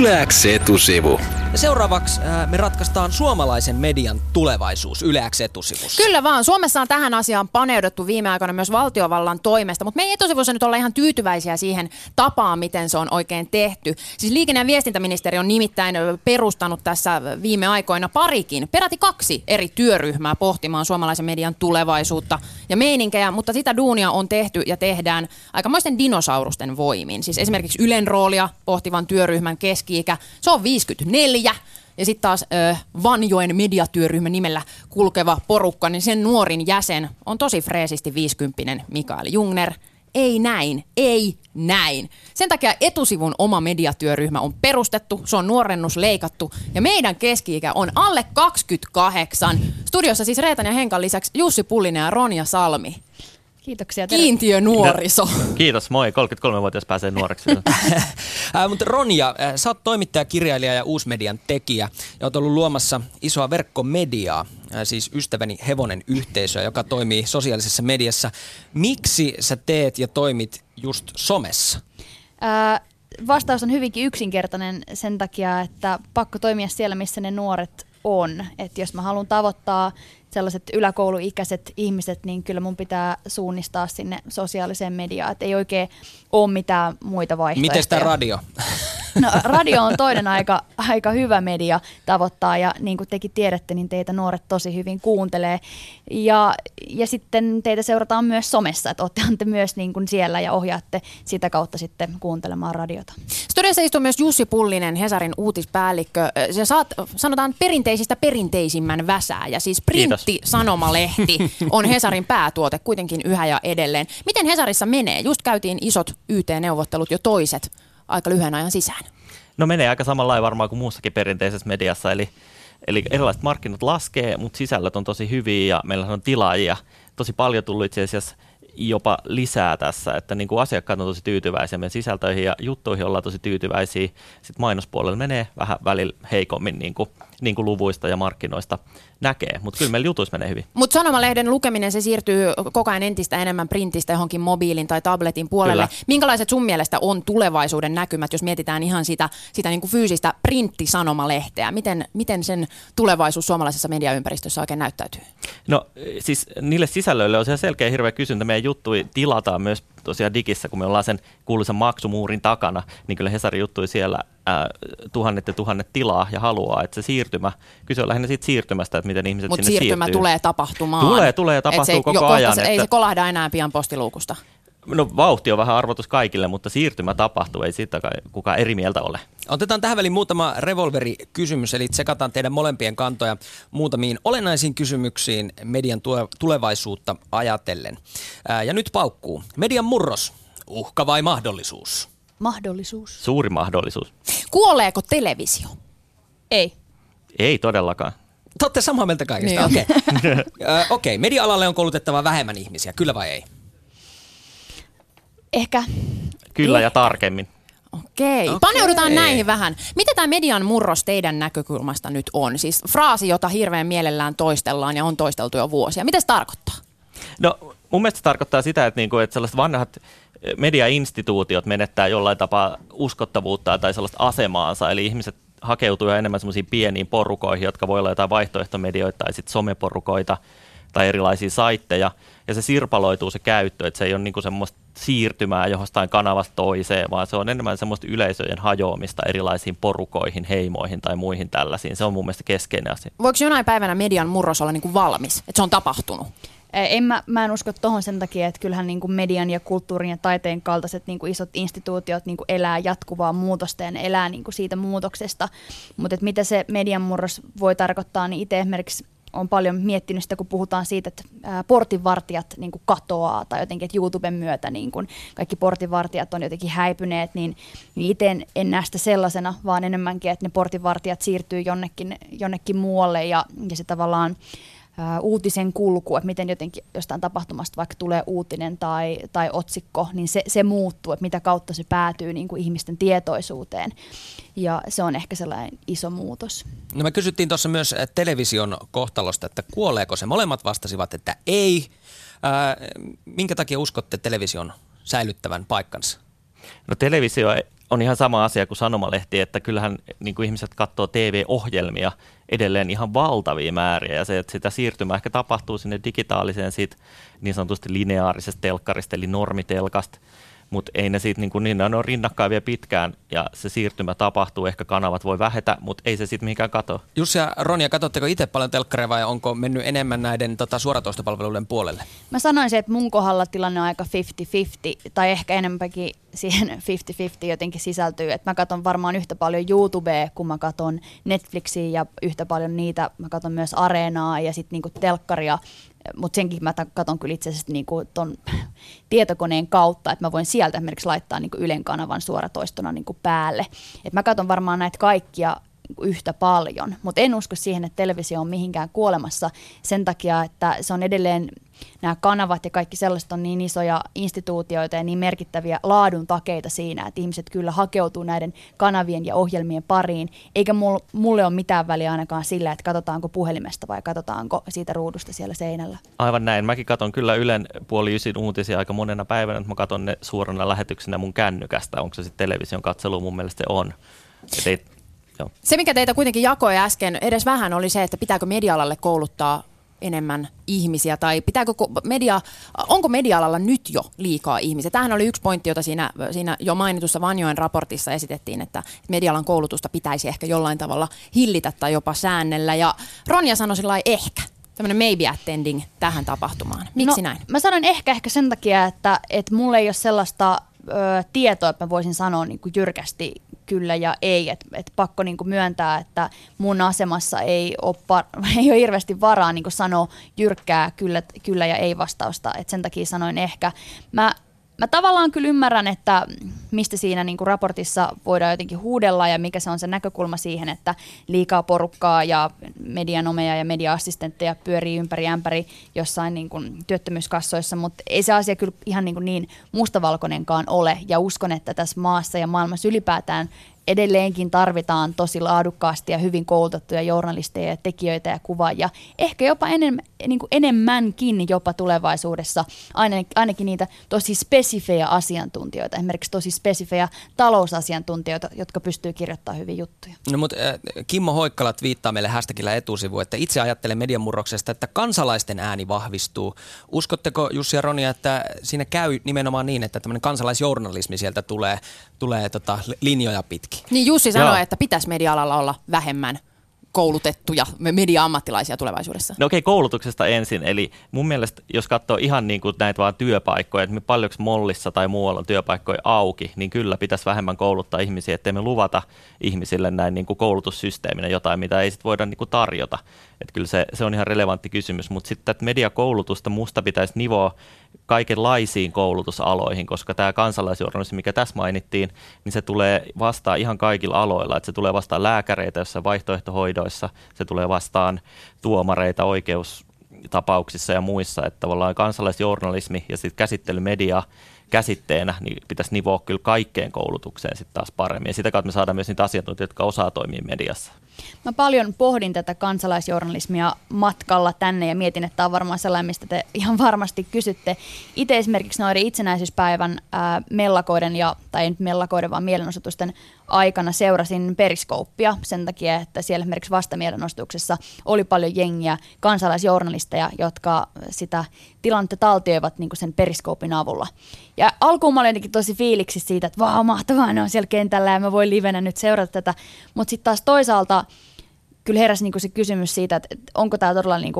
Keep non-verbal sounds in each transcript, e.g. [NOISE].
Yläks etusivu. Ja seuraavaksi äh, me ratkaistaan suomalaisen median tulevaisuus Yleäks etusivussa. Kyllä vaan. Suomessa on tähän asiaan paneuduttu viime aikoina myös valtiovallan toimesta, mutta me ei etusivussa nyt olla ihan tyytyväisiä siihen tapaan, miten se on oikein tehty. Siis liikenne- ja viestintäministeri on nimittäin perustanut tässä viime aikoina parikin, peräti kaksi eri työryhmää pohtimaan suomalaisen median tulevaisuutta ja meininkejä, mutta sitä duunia on tehty ja tehdään aikamoisten dinosaurusten voimin. Siis esimerkiksi Ylen roolia pohtivan työryhmän keski-ikä, se on 54 ja sitten taas ö, Vanjoen mediatyöryhmän nimellä kulkeva porukka, niin sen nuorin jäsen on tosi freesisti 50 Mikael Jungner. Ei näin, ei näin. Sen takia etusivun oma mediatyöryhmä on perustettu, se on nuorennus leikattu ja meidän keski-ikä on alle 28. Studiossa siis Reetan ja Henkan lisäksi Jussi Pullinen ja Ronja Salmi. Kiitoksia. Terve. Kiintiö nuoriso. Kiitos, moi. 33-vuotias pääsee nuoreksi. [LAUGHS] mutta Ronja, sä oot toimittaja, kirjailija ja uusmedian tekijä ja oot ollut luomassa isoa verkkomediaa, siis ystäväni Hevonen yhteisöä, joka toimii sosiaalisessa mediassa. Miksi sä teet ja toimit just somessa? Ää, vastaus on hyvinkin yksinkertainen sen takia, että pakko toimia siellä, missä ne nuoret on. Että jos mä haluan tavoittaa sellaiset yläkouluikäiset ihmiset, niin kyllä mun pitää suunnistaa sinne sosiaaliseen mediaan. Että ei oikein ole mitään muita vaihtoehtoja. Miten tämä radio? No, radio on toinen aika, aika hyvä media tavoittaa ja niin kuin tekin tiedätte, niin teitä nuoret tosi hyvin kuuntelee. Ja, ja sitten teitä seurataan myös somessa, että olette myös niin kuin siellä ja ohjaatte sitä kautta sitten kuuntelemaan radiota. Studiossa istuu myös Jussi Pullinen, Hesarin uutispäällikkö. Se saat, sanotaan perinteisistä perinteisimmän väsää ja siis printti-sanomalehti [LAUGHS] on Hesarin päätuote kuitenkin yhä ja edelleen. Miten Hesarissa menee? Just käytiin isot YT-neuvottelut jo toiset aika lyhyen ajan sisään. No menee aika samalla lailla varmaan kuin muussakin perinteisessä mediassa, eli, eli erilaiset markkinat laskee, mutta sisällöt on tosi hyviä ja meillä on tilaajia tosi paljon tullut itse asiassa jopa lisää tässä, että niin kuin asiakkaat on tosi tyytyväisiä meidän sisältöihin ja juttuihin ollaan tosi tyytyväisiä. Sitten mainospuolella menee vähän välillä heikommin niin kuin, niin kuin luvuista ja markkinoista näkee, mutta kyllä meillä jutuissa menee hyvin. Mutta sanomalehden lukeminen, se siirtyy koko ajan entistä enemmän printistä johonkin mobiilin tai tabletin puolelle. Kyllä. Minkälaiset sun mielestä on tulevaisuuden näkymät, jos mietitään ihan sitä, sitä niin kuin fyysistä printtisanomalehteä? Miten, miten sen tulevaisuus suomalaisessa mediaympäristössä oikein näyttäytyy? No siis niille sisällöille on se selkeä hirveä kysyntä. Meidän juttui tilataan myös tosiaan digissä, kun me ollaan sen kuuluisen maksumuurin takana, niin kyllä Hesari juttui siellä ää, tuhannet ja tuhannet tilaa ja haluaa, että se siirtymä, kyse on lähinnä siitä siirtymästä, että miten ihmiset Mut sinne siirtymä siirtyy. tulee tapahtumaan. Tulee, tulee ja tapahtuu se, koko jo, ajan. Se, että... Ei se kolahda enää pian postiluukusta. No vauhti on vähän arvotus kaikille, mutta siirtymä tapahtuu, ei siitä kukaan eri mieltä ole. Otetaan tähän väliin muutama revolverikysymys, eli tsekataan teidän molempien kantoja muutamiin olennaisiin kysymyksiin median tulevaisuutta ajatellen. Ää, ja nyt paukkuu. Median murros, uhka vai mahdollisuus? Mahdollisuus. Suuri mahdollisuus. Kuoleeko televisio? Ei. Ei todellakaan. Te olette samaa mieltä kaikesta. Niin. Okei, [LAUGHS] okay. okay. media-alalle on koulutettava vähemmän ihmisiä, kyllä vai ei? Ehkä. Kyllä ja tarkemmin. Okei, okay. paneudutaan näihin vähän. Mitä tämä median murros teidän näkökulmasta nyt on? Siis fraasi, jota hirveän mielellään toistellaan ja on toisteltu jo vuosia. Mitä se tarkoittaa? No mun mielestä se tarkoittaa sitä, että, niinku, että sellaiset vanhat mediainstituutiot menettää jollain tapaa uskottavuutta tai sellaista asemaansa, eli ihmiset hakeutuu enemmän semmoisiin pieniin porukoihin, jotka voi olla jotain vaihtoehtomedioita tai sitten someporukoita tai erilaisia saitteja, ja se sirpaloituu se käyttö, että se ei ole niinku semmoista siirtymää johostain kanavasta toiseen, vaan se on enemmän semmoista yleisöjen hajoamista erilaisiin porukoihin, heimoihin tai muihin tällaisiin. Se on mun mielestä keskeinen asia. Voiko jonain päivänä median murros olla niinku valmis, että se on tapahtunut? En mä, mä en usko tuohon sen takia, että kyllähän niin kuin median ja kulttuurin ja taiteen kaltaiset niin kuin isot instituutiot niin kuin elää jatkuvaa muutosta ja ne elää niin kuin siitä muutoksesta. Mutta mitä se median murros voi tarkoittaa, niin itse esimerkiksi on paljon miettinyt sitä, kun puhutaan siitä, että portinvartijat niin kuin katoaa tai jotenkin, että YouTuben myötä niin kuin kaikki portinvartijat on jotenkin häipyneet, niin, niin itse en, en näe sitä sellaisena, vaan enemmänkin, että ne portinvartijat siirtyy jonnekin, jonnekin muualle ja, ja se tavallaan uutisen kulku, että miten jotenkin jostain tapahtumasta vaikka tulee uutinen tai, tai otsikko, niin se, se muuttuu, että mitä kautta se päätyy niin kuin ihmisten tietoisuuteen. Ja se on ehkä sellainen iso muutos. No me kysyttiin tuossa myös television kohtalosta, että kuoleeko se. Molemmat vastasivat, että ei. Ää, minkä takia uskotte television säilyttävän paikkansa? No televisio on ihan sama asia kuin sanomalehti, että kyllähän niin kuin ihmiset katsoo TV-ohjelmia edelleen ihan valtavia määriä ja se, että sitä siirtymää ehkä tapahtuu sinne digitaaliseen siitä niin sanotusti lineaarisesta telkkarista eli normitelkasta mutta ei ne siitä niin, kuin, niin ne on rinnakkain vielä pitkään ja se siirtymä tapahtuu, ehkä kanavat voi vähetä, mutta ei se sitten mihinkään kato. Jussi ja Ronja, katsotteko itse paljon telkkareja vai onko mennyt enemmän näiden tota, suoratoistopalveluiden puolelle? Mä sanoisin, että mun kohdalla tilanne on aika 50-50 tai ehkä enemmänkin siihen 50-50 jotenkin sisältyy, että mä katson varmaan yhtä paljon YouTubea, kun mä katson Netflixiä ja yhtä paljon niitä, mä katson myös Areenaa ja sitten niinku telkkaria, mutta senkin mä katson kyllä itse asiassa niinku ton [LAUGHS] tietokoneen kautta, että mä voin sieltä esimerkiksi laittaa niinku Ylen kanavan suoratoistona niinku päälle. Et mä katson varmaan näitä kaikkia niinku yhtä paljon, mutta en usko siihen, että televisio on mihinkään kuolemassa sen takia, että se on edelleen nämä kanavat ja kaikki sellaiset on niin isoja instituutioita ja niin merkittäviä laadun takeita siinä, että ihmiset kyllä hakeutuu näiden kanavien ja ohjelmien pariin, eikä mulle ole mitään väliä ainakaan sillä, että katsotaanko puhelimesta vai katsotaanko siitä ruudusta siellä seinällä. Aivan näin. Mäkin katson kyllä Ylen puoli ysin uutisia aika monena päivänä, että mä katson ne suorana lähetyksenä mun kännykästä. Onko se sitten television katselu? Mun mielestä se on. Et ei, Se, mikä teitä kuitenkin jakoi äsken edes vähän, oli se, että pitääkö medialalle kouluttaa enemmän ihmisiä tai pitääkö media, onko media-alalla nyt jo liikaa ihmisiä? Tämähän oli yksi pointti, jota siinä, siinä jo mainitussa Vanjoen raportissa esitettiin, että medialan koulutusta pitäisi ehkä jollain tavalla hillitä tai jopa säännellä. Ja Ronja sanoi sillä ehkä tämmöinen maybe attending tähän tapahtumaan. Miksi no, näin? Mä sanon ehkä ehkä sen takia, että, että mulla ei ole sellaista ö, tietoa, että mä voisin sanoa niin kuin jyrkästi kyllä ja ei. Että et pakko niinku myöntää, että mun asemassa ei ole, par- [LAUGHS] ei ole hirveästi varaa niinku sanoa jyrkkää kyllä, kyllä ja ei vastausta. Et sen takia sanoin ehkä. Mä mä tavallaan kyllä ymmärrän, että mistä siinä niin kuin raportissa voidaan jotenkin huudella ja mikä se on se näkökulma siihen, että liikaa porukkaa ja medianomeja ja media-assistentteja pyörii ympäri ämpäri jossain niin kuin työttömyyskassoissa, mutta ei se asia kyllä ihan niin, kuin niin mustavalkoinenkaan ole. Ja uskon, että tässä maassa ja maailmassa ylipäätään edelleenkin tarvitaan tosi laadukkaasti ja hyvin koulutettuja journalisteja ja tekijöitä ja kuvaajia. Ehkä jopa enemmän, niin kuin enemmänkin jopa tulevaisuudessa, ainakin niitä tosi spesifejä asiantuntijoita, esimerkiksi tosi spesifejä talousasiantuntijoita, jotka pystyy kirjoittamaan hyvin juttuja. No mutta äh, Kimmo Hoikkalat viittaa meille hashtagillä etusivu, että itse ajattelen median murroksesta, että kansalaisten ääni vahvistuu. Uskotteko Jussi ja Ronia, että siinä käy nimenomaan niin, että tämmöinen kansalaisjournalismi sieltä tulee, tulee tota linjoja pitkin? Niin Jussi sanoi, Joo. että pitäisi media-alalla olla vähemmän koulutettuja media-ammattilaisia tulevaisuudessa? No okei, okay, koulutuksesta ensin. Eli mun mielestä, jos katsoo ihan niin kuin näitä vaan työpaikkoja, että paljonko Mollissa tai muualla on työpaikkoja auki, niin kyllä pitäisi vähemmän kouluttaa ihmisiä, ettei me luvata ihmisille näin niin kuin koulutussysteeminä jotain, mitä ei sitten voida niin kuin tarjota. Että kyllä se, se on ihan relevantti kysymys, mutta sitten mediakoulutusta musta pitäisi nivoa kaikenlaisiin koulutusaloihin, koska tämä kansalaisjournalismi, mikä tässä mainittiin, niin se tulee vastaan ihan kaikilla aloilla. Että se tulee vastaan lääkäreitä jossain vaihtoehtohoidoissa, se tulee vastaan tuomareita oikeustapauksissa ja muissa. Että tavallaan kansalaisjournalismi ja sitten käsittelymedia käsitteenä, niin pitäisi nivoa kyllä kaikkeen koulutukseen sitten taas paremmin. Ja sitä kautta me saadaan myös niitä asiantuntijoita, jotka osaa toimia mediassa. Mä paljon pohdin tätä kansalaisjournalismia matkalla tänne ja mietin, että tämä on varmaan sellainen, mistä te ihan varmasti kysytte. Itse esimerkiksi noiden itsenäisyyspäivän ää, mellakoiden, ja, tai nyt mellakoiden, vaan mielenosoitusten aikana seurasin periskouppia sen takia, että siellä esimerkiksi vastamielenostuksessa oli paljon jengiä, kansalaisjournalisteja, jotka sitä tilannetta taltioivat niin sen periskoopin avulla. Ja alkuun mä olin jotenkin tosi fiiliksi siitä, että vau, mahtavaa, ne on siellä kentällä ja mä voin livenä nyt seurata tätä. Mutta sitten taas toisaalta kyllä heräsi niin se kysymys siitä, että onko tämä todella niin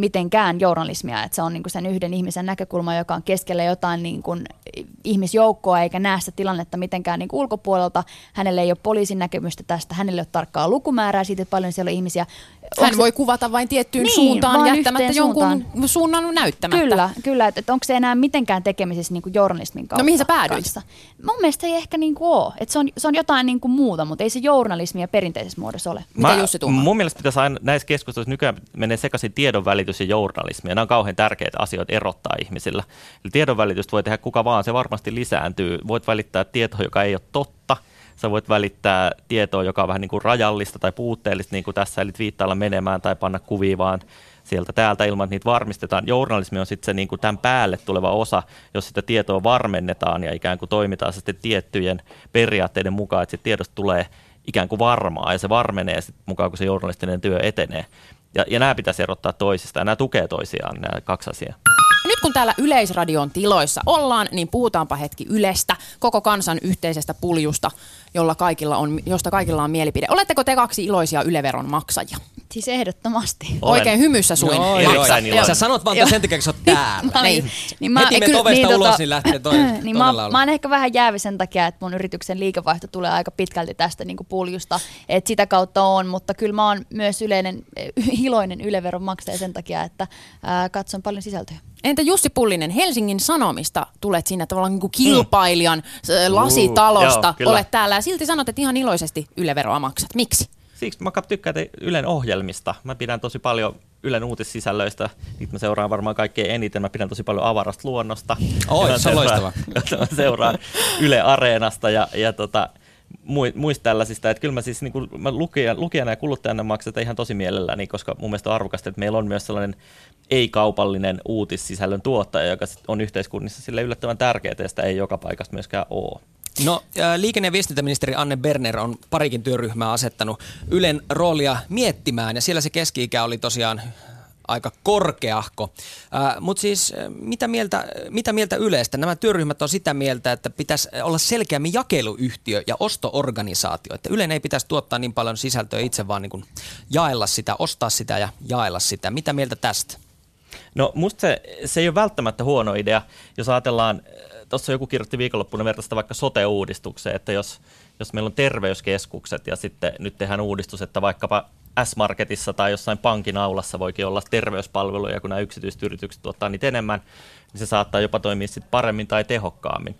mitenkään journalismia, että se on niin kuin sen yhden ihmisen näkökulma, joka on keskellä jotain niin kuin ihmisjoukkoa eikä näe sitä tilannetta mitenkään niin kuin ulkopuolelta. Hänelle ei ole poliisin näkemystä tästä, hänelle ei ole tarkkaa lukumäärää siitä, että paljon siellä on ihmisiä. Hän onko voi se... kuvata vain tiettyyn niin, suuntaan jättämättä jonkun suuntaan. suunnan näyttämättä. Kyllä, kyllä että, että onko se enää mitenkään tekemisissä niin kuin journalismin kautta. No mihin sä päädyit? Kanssa. Mun mielestä ei ehkä niin kuin ole. Että se, on, se on jotain niin kuin muuta, mutta ei se journalismia perinteisessä muodossa ole. Mitä Jussi Mun mielestä pitäisi aina näissä keskusteluissa nykyään menee sekaisin tiedon välitys ja journalismi. Ja nämä on kauhean tärkeitä asioita erottaa ihmisillä. Eli tiedon välitystä voi tehdä kuka vaan, se varmasti lisääntyy. Voit välittää tietoa, joka ei ole totta. Sä voit välittää tietoa, joka on vähän niin kuin rajallista tai puutteellista, niin kuin tässä, eli viittailla menemään tai panna kuvia vaan sieltä täältä ilman, että niitä varmistetaan. Journalismi on sitten se niin kuin tämän päälle tuleva osa, jos sitä tietoa varmennetaan ja ikään kuin toimitaan sitten tiettyjen periaatteiden mukaan, että se tiedosta tulee ikään kuin varmaa ja se varmenee sitten mukaan, kun se journalistinen työ etenee. Ja, ja nämä pitäisi erottaa toisistaan. Nämä tukee toisiaan, nämä kaksi asiaa. Nyt kun täällä Yleisradion tiloissa ollaan, niin puhutaanpa hetki Ylestä, koko kansan yhteisestä puljusta, jolla kaikilla on, josta kaikilla on mielipide. Oletteko te kaksi iloisia Yleveron maksajia? Siis ehdottomasti. Olen. Oikein hymyssä suin. Joo, joo. iloinen. Sä sanot vaan Joo. sen takia, kun sä oot täällä. [LAUGHS] Niin. niin mä, Heti menet kyllä- ovesta ulos, tota- niin lähtee toi- [CLEARS THROAT] niin mä, laulu. mä oon ehkä vähän jäävi sen takia, että mun yrityksen liikevaihto tulee aika pitkälti tästä niin puljusta. Et sitä kautta on, mutta kyllä mä oon myös yleinen, [LAUGHS] iloinen Yleveron maksaja sen takia, että ää, katson paljon sisältöä. Entä Jussi Pullinen, Helsingin Sanomista tulet sinne tavallaan niin kuin kilpailijan mm. lasitalosta, Joo, kyllä. olet täällä ja silti sanot, että ihan iloisesti Yleveroa maksat. Miksi? Siksi mä tykkään Ylen ohjelmista. Mä pidän tosi paljon Ylen uutissisällöistä. Niitä mä seuraan varmaan kaikkein eniten. Mä pidän tosi paljon avarasta luonnosta. Oi, se on loistava. mä [LAUGHS] seuraan Yle Areenasta ja, ja tota, mui- muista tällaisista. Että kyllä mä siis niin kuin, mä lukijana, lukijana ja kuluttajana maksan ihan tosi mielelläni, koska mun mielestä on arvokasta, että meillä on myös sellainen ei-kaupallinen uutissisällön tuottaja, joka on yhteiskunnissa sille yllättävän tärkeää ja sitä ei joka paikassa myöskään ole. No, ää, liikenne- ja viestintäministeri Anne Berner on parikin työryhmää asettanut Ylen roolia miettimään, ja siellä se keski-ikä oli tosiaan aika korkeahko. Mutta siis ää, mitä mieltä, mitä mieltä Ylestä? Nämä työryhmät on sitä mieltä, että pitäisi olla selkeämmin jakeluyhtiö ja ostoorganisaatio. Että Ylen ei pitäisi tuottaa niin paljon sisältöä itse, vaan niin jaella sitä, ostaa sitä ja jaella sitä. Mitä mieltä tästä? No musta se, se ei ole välttämättä huono idea, jos ajatellaan, tuossa joku kirjoitti viikonloppuna vertaista vaikka sote-uudistukseen, että jos, jos meillä on terveyskeskukset ja sitten nyt tehdään uudistus, että vaikkapa S-Marketissa tai jossain pankin aulassa voikin olla terveyspalveluja, kun nämä yksityiset yritykset tuottaa niitä enemmän, niin se saattaa jopa toimia sitten paremmin tai tehokkaammin.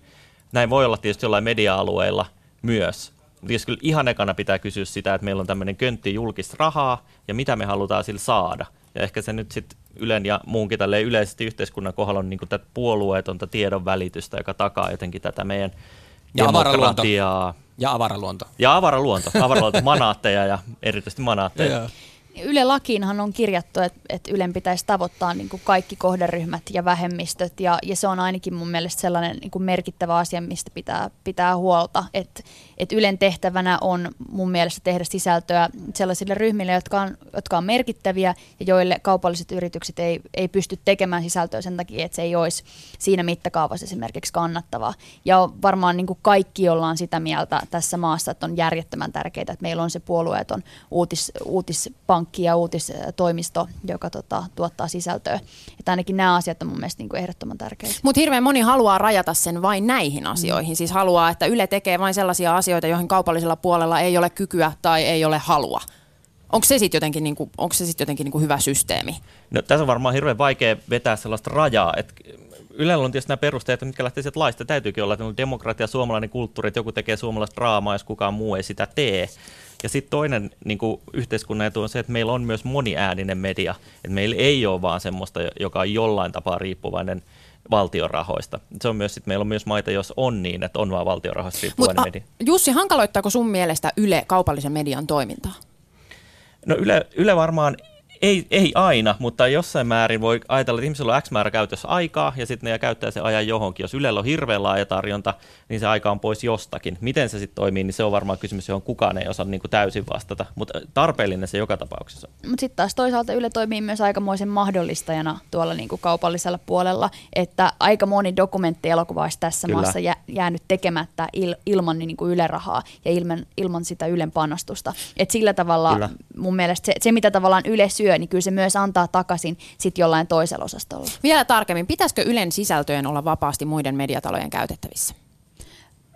Näin voi olla tietysti jollain media-alueilla myös. Mutta kyllä ihan ekana pitää kysyä sitä, että meillä on tämmöinen köntti julkista rahaa ja mitä me halutaan sillä saada. Ja ehkä se nyt sitten Ylen ja muunkin tälleen yleisesti yhteiskunnan kohdalla on niin tätä puolueetonta tiedon välitystä, joka takaa jotenkin tätä meidän Ja avaraluonto. Ja avaraluonto. Ja avaraluonto. Avaraluonto, [LAUGHS] manaatteja ja erityisesti manaatteja. Yle Lakiinhan on kirjattu, että, että Ylen pitäisi tavoittaa niin kuin kaikki kohderyhmät ja vähemmistöt, ja, ja se on ainakin mun mielestä sellainen niin kuin merkittävä asia, mistä pitää pitää huolta. Että, että Ylen tehtävänä on mun mielestä tehdä sisältöä sellaisille ryhmille, jotka on, jotka on merkittäviä ja joille kaupalliset yritykset ei, ei pysty tekemään sisältöä sen takia, että se ei olisi siinä mittakaavassa esimerkiksi kannattavaa. Ja varmaan niin kuin kaikki ollaan sitä mieltä tässä maassa, että on järjettömän tärkeää, että meillä on se puolueeton uutis, uutispankki ja uutistoimisto, joka tota, tuottaa sisältöä. Että ainakin nämä asiat on mun mielestä niin kuin ehdottoman tärkeitä. Mutta hirveän moni haluaa rajata sen vain näihin asioihin. Siis haluaa, että Yle tekee vain sellaisia asioita, joihin kaupallisella puolella ei ole kykyä tai ei ole halua. Onko se sitten jotenkin, niinku, onko se sit jotenkin niinku hyvä systeemi? No, tässä on varmaan hirveän vaikea vetää sellaista rajaa, että Ylellä on tietysti nämä perusteet, mitkä lähtee sieltä laista. Täytyykin olla, että on demokratia, suomalainen kulttuuri, että joku tekee suomalaista draamaa, jos kukaan muu ei sitä tee. Ja sitten toinen niin kuin yhteiskunnan etu on se, että meillä on myös moniääninen media. Että meillä ei ole vaan semmoista, joka on jollain tapaa riippuvainen valtion rahoista. Se on myös, sit meillä on myös maita, jos on niin, että on vaan valtion rahoista riippuvainen Mutta media. Jussi, hankaloittaako sun mielestä Yle kaupallisen median toimintaa? No Yle, Yle varmaan ei, ei aina, mutta jossain määrin voi ajatella, että ihmisillä on X määrä käytössä aikaa ja sitten ne käyttää se ajan johonkin. Jos Ylellä on hirveän laaja tarjonta, niin se aika on pois jostakin. Miten se sitten toimii, niin se on varmaan kysymys, johon kukaan ei osaa niin kuin täysin vastata, mutta tarpeellinen se joka tapauksessa. Mutta sitten taas toisaalta Yle toimii myös aikamoisen mahdollistajana tuolla niinku kaupallisella puolella, että aika moni dokumenttielokuva olisi tässä Kyllä. maassa jä, jäänyt tekemättä il, ilman niinku Yle-rahaa ja ilman, ilman sitä Ylen panostusta. Et sillä tavalla Kyllä. mun mielestä se, se, mitä tavallaan Yle syö, niin kyllä se myös antaa takaisin sit jollain toisella osastolla. Vielä tarkemmin, pitäisikö Ylen sisältöjen olla vapaasti muiden mediatalojen käytettävissä?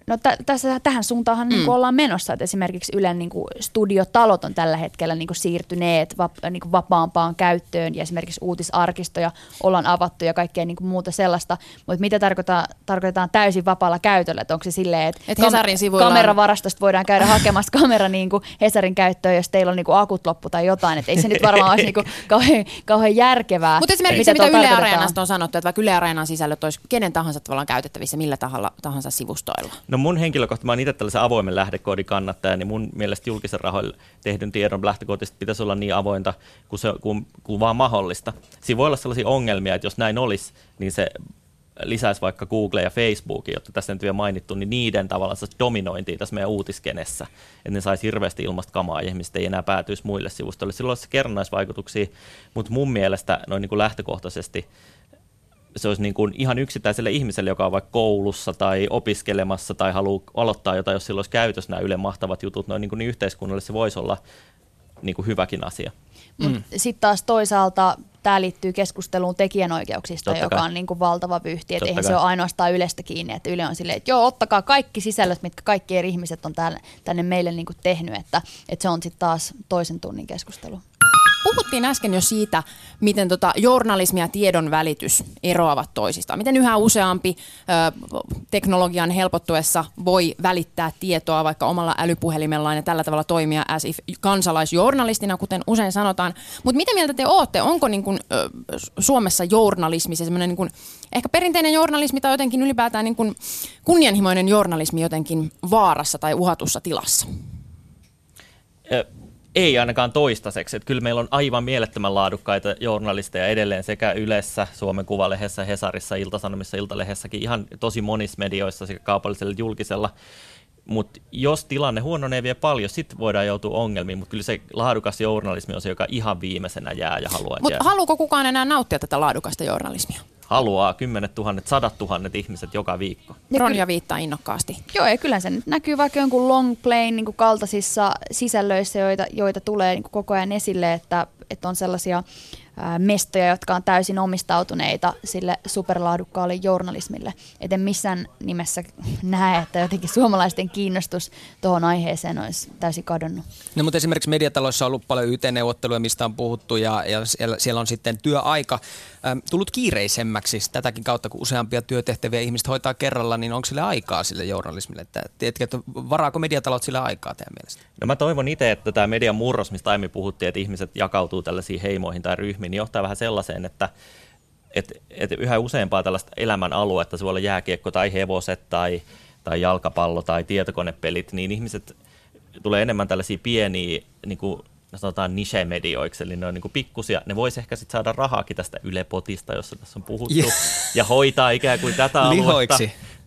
No tä, tässä, tähän suuntaanhan mm. niin ollaan menossa, että esimerkiksi Ylen niin kuin studiotalot on tällä hetkellä niin kuin siirtyneet vap, niin kuin vapaampaan käyttöön ja esimerkiksi uutisarkistoja ollaan avattu ja kaikkea niin kuin muuta sellaista, mutta mitä tarkoittaa, tarkoitetaan täysin vapaalla käytöllä, että onko se silleen, että Et Hesarin sivuilla on- kameravarastosta voidaan käydä hakemassa [LAUGHS] kamera niin kuin Hesarin käyttöön, jos teillä on niin kuin akut loppu tai jotain, että ei se nyt varmaan olisi niin kuin [LAUGHS] kauhean, kauhean järkevää. Mutta esimerkiksi se, mitä Yle. Areenasta on sanottu, että vaikka Yle Areenan sisällöt olisi kenen tahansa tavallaan käytettävissä millä tahansa, tahansa sivustoilla. No mun henkilökohtaisesti, mä oon itse tällaisen avoimen lähdekoodin kannattaja, niin mun mielestä julkisen rahoilla tehdyn tiedon lähtökoodista pitäisi olla niin avointa kuin, se, kuin, kuin vaan mahdollista. Siinä voi olla sellaisia ongelmia, että jos näin olisi, niin se lisäisi vaikka Google ja Facebook, jotta tässä nyt vielä mainittu, niin niiden tavallaan dominointia tässä meidän uutiskenessä, että ne saisi hirveästi ilmasta kamaa ja ihmiset ei enää päätyisi muille sivustoille. Silloin olisi kerrannaisvaikutuksia, mutta mun mielestä noin niin kuin lähtökohtaisesti se olisi niin kuin ihan yksittäiselle ihmiselle, joka on vaikka koulussa tai opiskelemassa tai haluaa aloittaa jotain, jos sillä olisi käytössä nämä Yle mahtavat jutut, noin niin, kuin niin yhteiskunnalle se voisi olla niin kuin hyväkin asia. Mm. Sitten taas toisaalta tämä liittyy keskusteluun tekijänoikeuksista, Totta joka kai. on niin kuin valtava vyyhti. Että eihän kai. se ole ainoastaan Ylestä kiinni, että Yle on silleen, että joo, ottakaa kaikki sisällöt, mitkä kaikki eri ihmiset on täällä, tänne meille niin kuin tehnyt, että, että se on sitten taas toisen tunnin keskustelu. Puhuttiin äsken jo siitä, miten tota journalismi ja tiedon välitys eroavat toisistaan. Miten yhä useampi ö, teknologian helpottuessa voi välittää tietoa vaikka omalla älypuhelimellaan ja tällä tavalla toimia as if kansalaisjournalistina, kuten usein sanotaan. Mutta mitä mieltä te olette? Onko niin kun, ö, Suomessa journalismi se niin ehkä perinteinen journalismi tai jotenkin ylipäätään niin kun kunnianhimoinen journalismi jotenkin vaarassa tai uhatussa tilassa? Ei ainakaan toistaiseksi. Että kyllä meillä on aivan mielettömän laadukkaita journalisteja edelleen sekä Ylessä, Suomen Kuvalehdessä, Hesarissa, Iltasanomissa, Iltalehdessäkin, ihan tosi monissa medioissa sekä kaupallisella julkisella. Mutta jos tilanne huononee vielä paljon, sitten voidaan joutua ongelmiin, mutta kyllä se laadukas journalismi on se, joka ihan viimeisenä jää ja haluaa Mutta haluuko kukaan enää nauttia tätä laadukasta journalismia? Haluaa kymmenet tuhannet, sadat tuhannet ihmiset joka viikko. Ronja viittaa innokkaasti. Joo, ja kyllä se nyt näkyy vaikka jonkun long playn niin kaltaisissa sisällöissä, joita, joita tulee niin koko ajan esille, että, että on sellaisia mestoja, jotka on täysin omistautuneita sille superlaadukkaalle journalismille. Et en missään nimessä [LAUGHS] näe, että jotenkin suomalaisten kiinnostus tuohon aiheeseen olisi täysin kadonnut. No, mutta esimerkiksi mediataloissa on ollut paljon YT-neuvotteluja, mistä on puhuttu, ja, ja siellä, siellä on sitten työaika ähm, tullut kiireisemmäksi tätäkin kautta, kun useampia työtehtäviä ihmiset hoitaa kerralla, niin onko sille aikaa sille journalismille? Että, tiedätkö, että varaako mediatalot sille aikaa teidän mielestä? No mä toivon itse, että tämä median murros, mistä aiemmin puhuttiin, että ihmiset jakautuu tällaisiin heimoihin tai ryhmiin, niin johtaa vähän sellaiseen, että et, et yhä useampaa tällaista elämän aluetta, se voi olla jääkiekko tai hevoset tai, tai jalkapallo tai tietokonepelit, niin ihmiset tulee enemmän tällaisia pieniä niin kuin sanotaan niche-medioiksi, eli ne on niin pikkusia. Ne voisi ehkä sitten saada rahaakin tästä Yle-potista, jossa tässä on puhuttu, yeah. ja hoitaa ikään kuin tätä aluetta.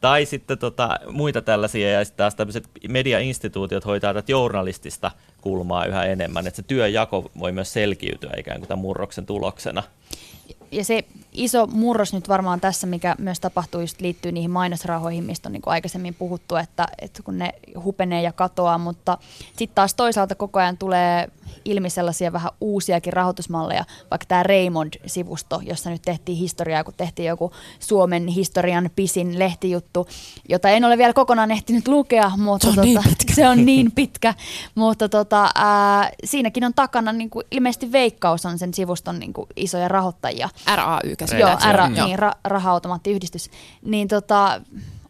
Tai sitten tota, muita tällaisia, ja sitten taas tämmöiset mediainstituutiot hoitaa tätä journalistista kulmaa yhä enemmän, että se työjako voi myös selkiytyä ikään kuin tämän murroksen tuloksena ja se iso murros nyt varmaan tässä, mikä myös tapahtuu, just liittyy niihin mainosrahoihin, mistä on niin kuin aikaisemmin puhuttu, että, että kun ne hupenee ja katoaa, mutta sitten taas toisaalta koko ajan tulee ilmi sellaisia vähän uusiakin rahoitusmalleja, vaikka tämä Raymond-sivusto, jossa nyt tehtiin historiaa, kun tehtiin joku Suomen historian pisin lehtijuttu, jota en ole vielä kokonaan ehtinyt lukea, mutta se on, tota, niin, pitkä. Se on niin pitkä, mutta tota, ää, siinäkin on takana niin kuin, ilmeisesti Veikkaus on sen sivuston niin kuin, isoja rahoittajia. RAY Joo, RA, niin, ra, raha-automaattiyhdistys. Niin tota,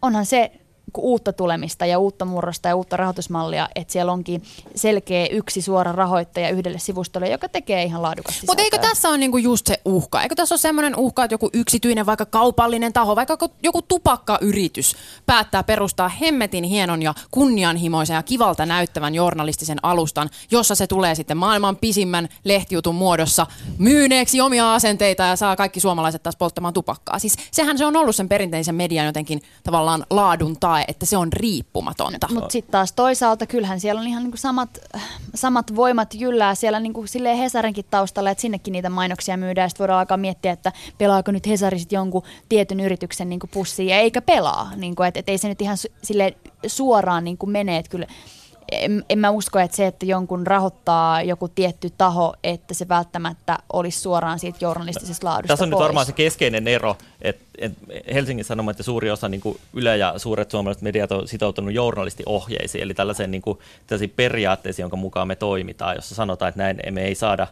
onhan se uutta tulemista ja uutta murrosta ja uutta rahoitusmallia, että siellä onkin selkeä yksi suora rahoittaja yhdelle sivustolle, joka tekee ihan laadukasta Mutta eikö tässä ole niinku just se uhka? Eikö tässä ole semmoinen uhka, että joku yksityinen, vaikka kaupallinen taho, vaikka joku tupakkayritys päättää perustaa hemmetin hienon ja kunnianhimoisen ja kivalta näyttävän journalistisen alustan, jossa se tulee sitten maailman pisimmän lehtijutun muodossa myyneeksi omia asenteita ja saa kaikki suomalaiset taas polttamaan tupakkaa. Siis sehän se on ollut sen perinteisen median jotenkin tavallaan laadun tai tae, että se on riippumatonta. Mutta sitten taas toisaalta kyllähän siellä on ihan niinku samat, samat voimat jyllää siellä niinku Hesarinkin taustalla, että sinnekin niitä mainoksia myydään. Sitten voidaan alkaa miettiä, että pelaako nyt Hesari sit jonkun tietyn yrityksen niinku pussiin ja eikä pelaa. Niinku, että et ei se nyt ihan sille suoraan niinku mene, että kyllä en, en mä usko, että se, että jonkun rahoittaa joku tietty taho, että se välttämättä olisi suoraan siitä journalistisesta laadusta Tässä on pois. nyt varmaan se keskeinen ero, että, että Helsingin Sanomat ja suuri osa niin kuin Yle ja suuret suomalaiset mediat on sitoutunut journalistiohjeisiin, eli tällaiseen niin kuin, periaatteisiin, jonka mukaan me toimitaan, jossa sanotaan, että näin me ei saada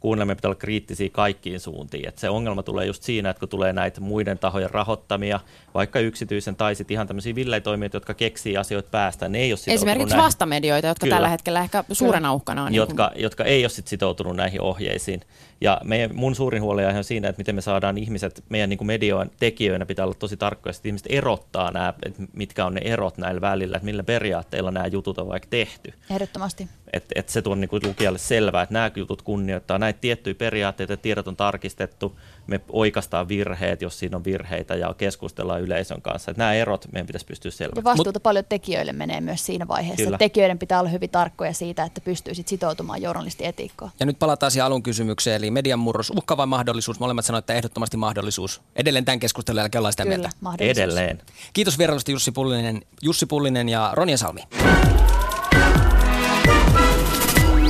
kuunnella, pitää olla kriittisiä kaikkiin suuntiin. Et se ongelma tulee just siinä, että kun tulee näitä muiden tahojen rahoittamia, vaikka yksityisen tai sitten ihan tämmöisiä villetoimijoita, jotka keksii asioita päästä, ne ei ole Esimerkiksi näihin. vastamedioita, jotka Kyllä. tällä hetkellä ehkä suurena uhkana on. Jotka, niin kuin... jotka ei ole sit sitoutunut näihin ohjeisiin. Ja meidän, mun suurin huoli on siinä, että miten me saadaan ihmiset, meidän niin medioiden tekijöinä pitää olla tosi tarkkoja, että ihmiset erottaa nämä, että mitkä on ne erot näillä välillä, että millä periaatteilla nämä jutut on vaikka tehty. Ehdottomasti. Että et se tuo niin kuin lukijalle selvää, että nämä jutut kunnioittaa näitä tiettyjä periaatteita, tiedot on tarkistettu, me oikastaan virheet, jos siinä on virheitä ja keskustellaan yleisön kanssa. Että nämä erot meidän pitäisi pystyä selväksi. Ja vastuuta Mut, paljon tekijöille menee myös siinä vaiheessa. Kyllä. Tekijöiden pitää olla hyvin tarkkoja siitä, että pystyisit sitoutumaan journalistietiikkoon. Ja nyt palataan siihen alun kysymykseen, eli median murros, uhka vai mahdollisuus? Molemmat sanoivat, että ehdottomasti mahdollisuus. Edelleen tämän keskustelun jälkeen ollaan sitä Kyllä, mieltä. Mahdollisuus. Edelleen. Kiitos vierailusta Jussi Pullinen, Jussi Pullinen ja Ronja Salmi.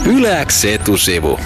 Yläks etusivu.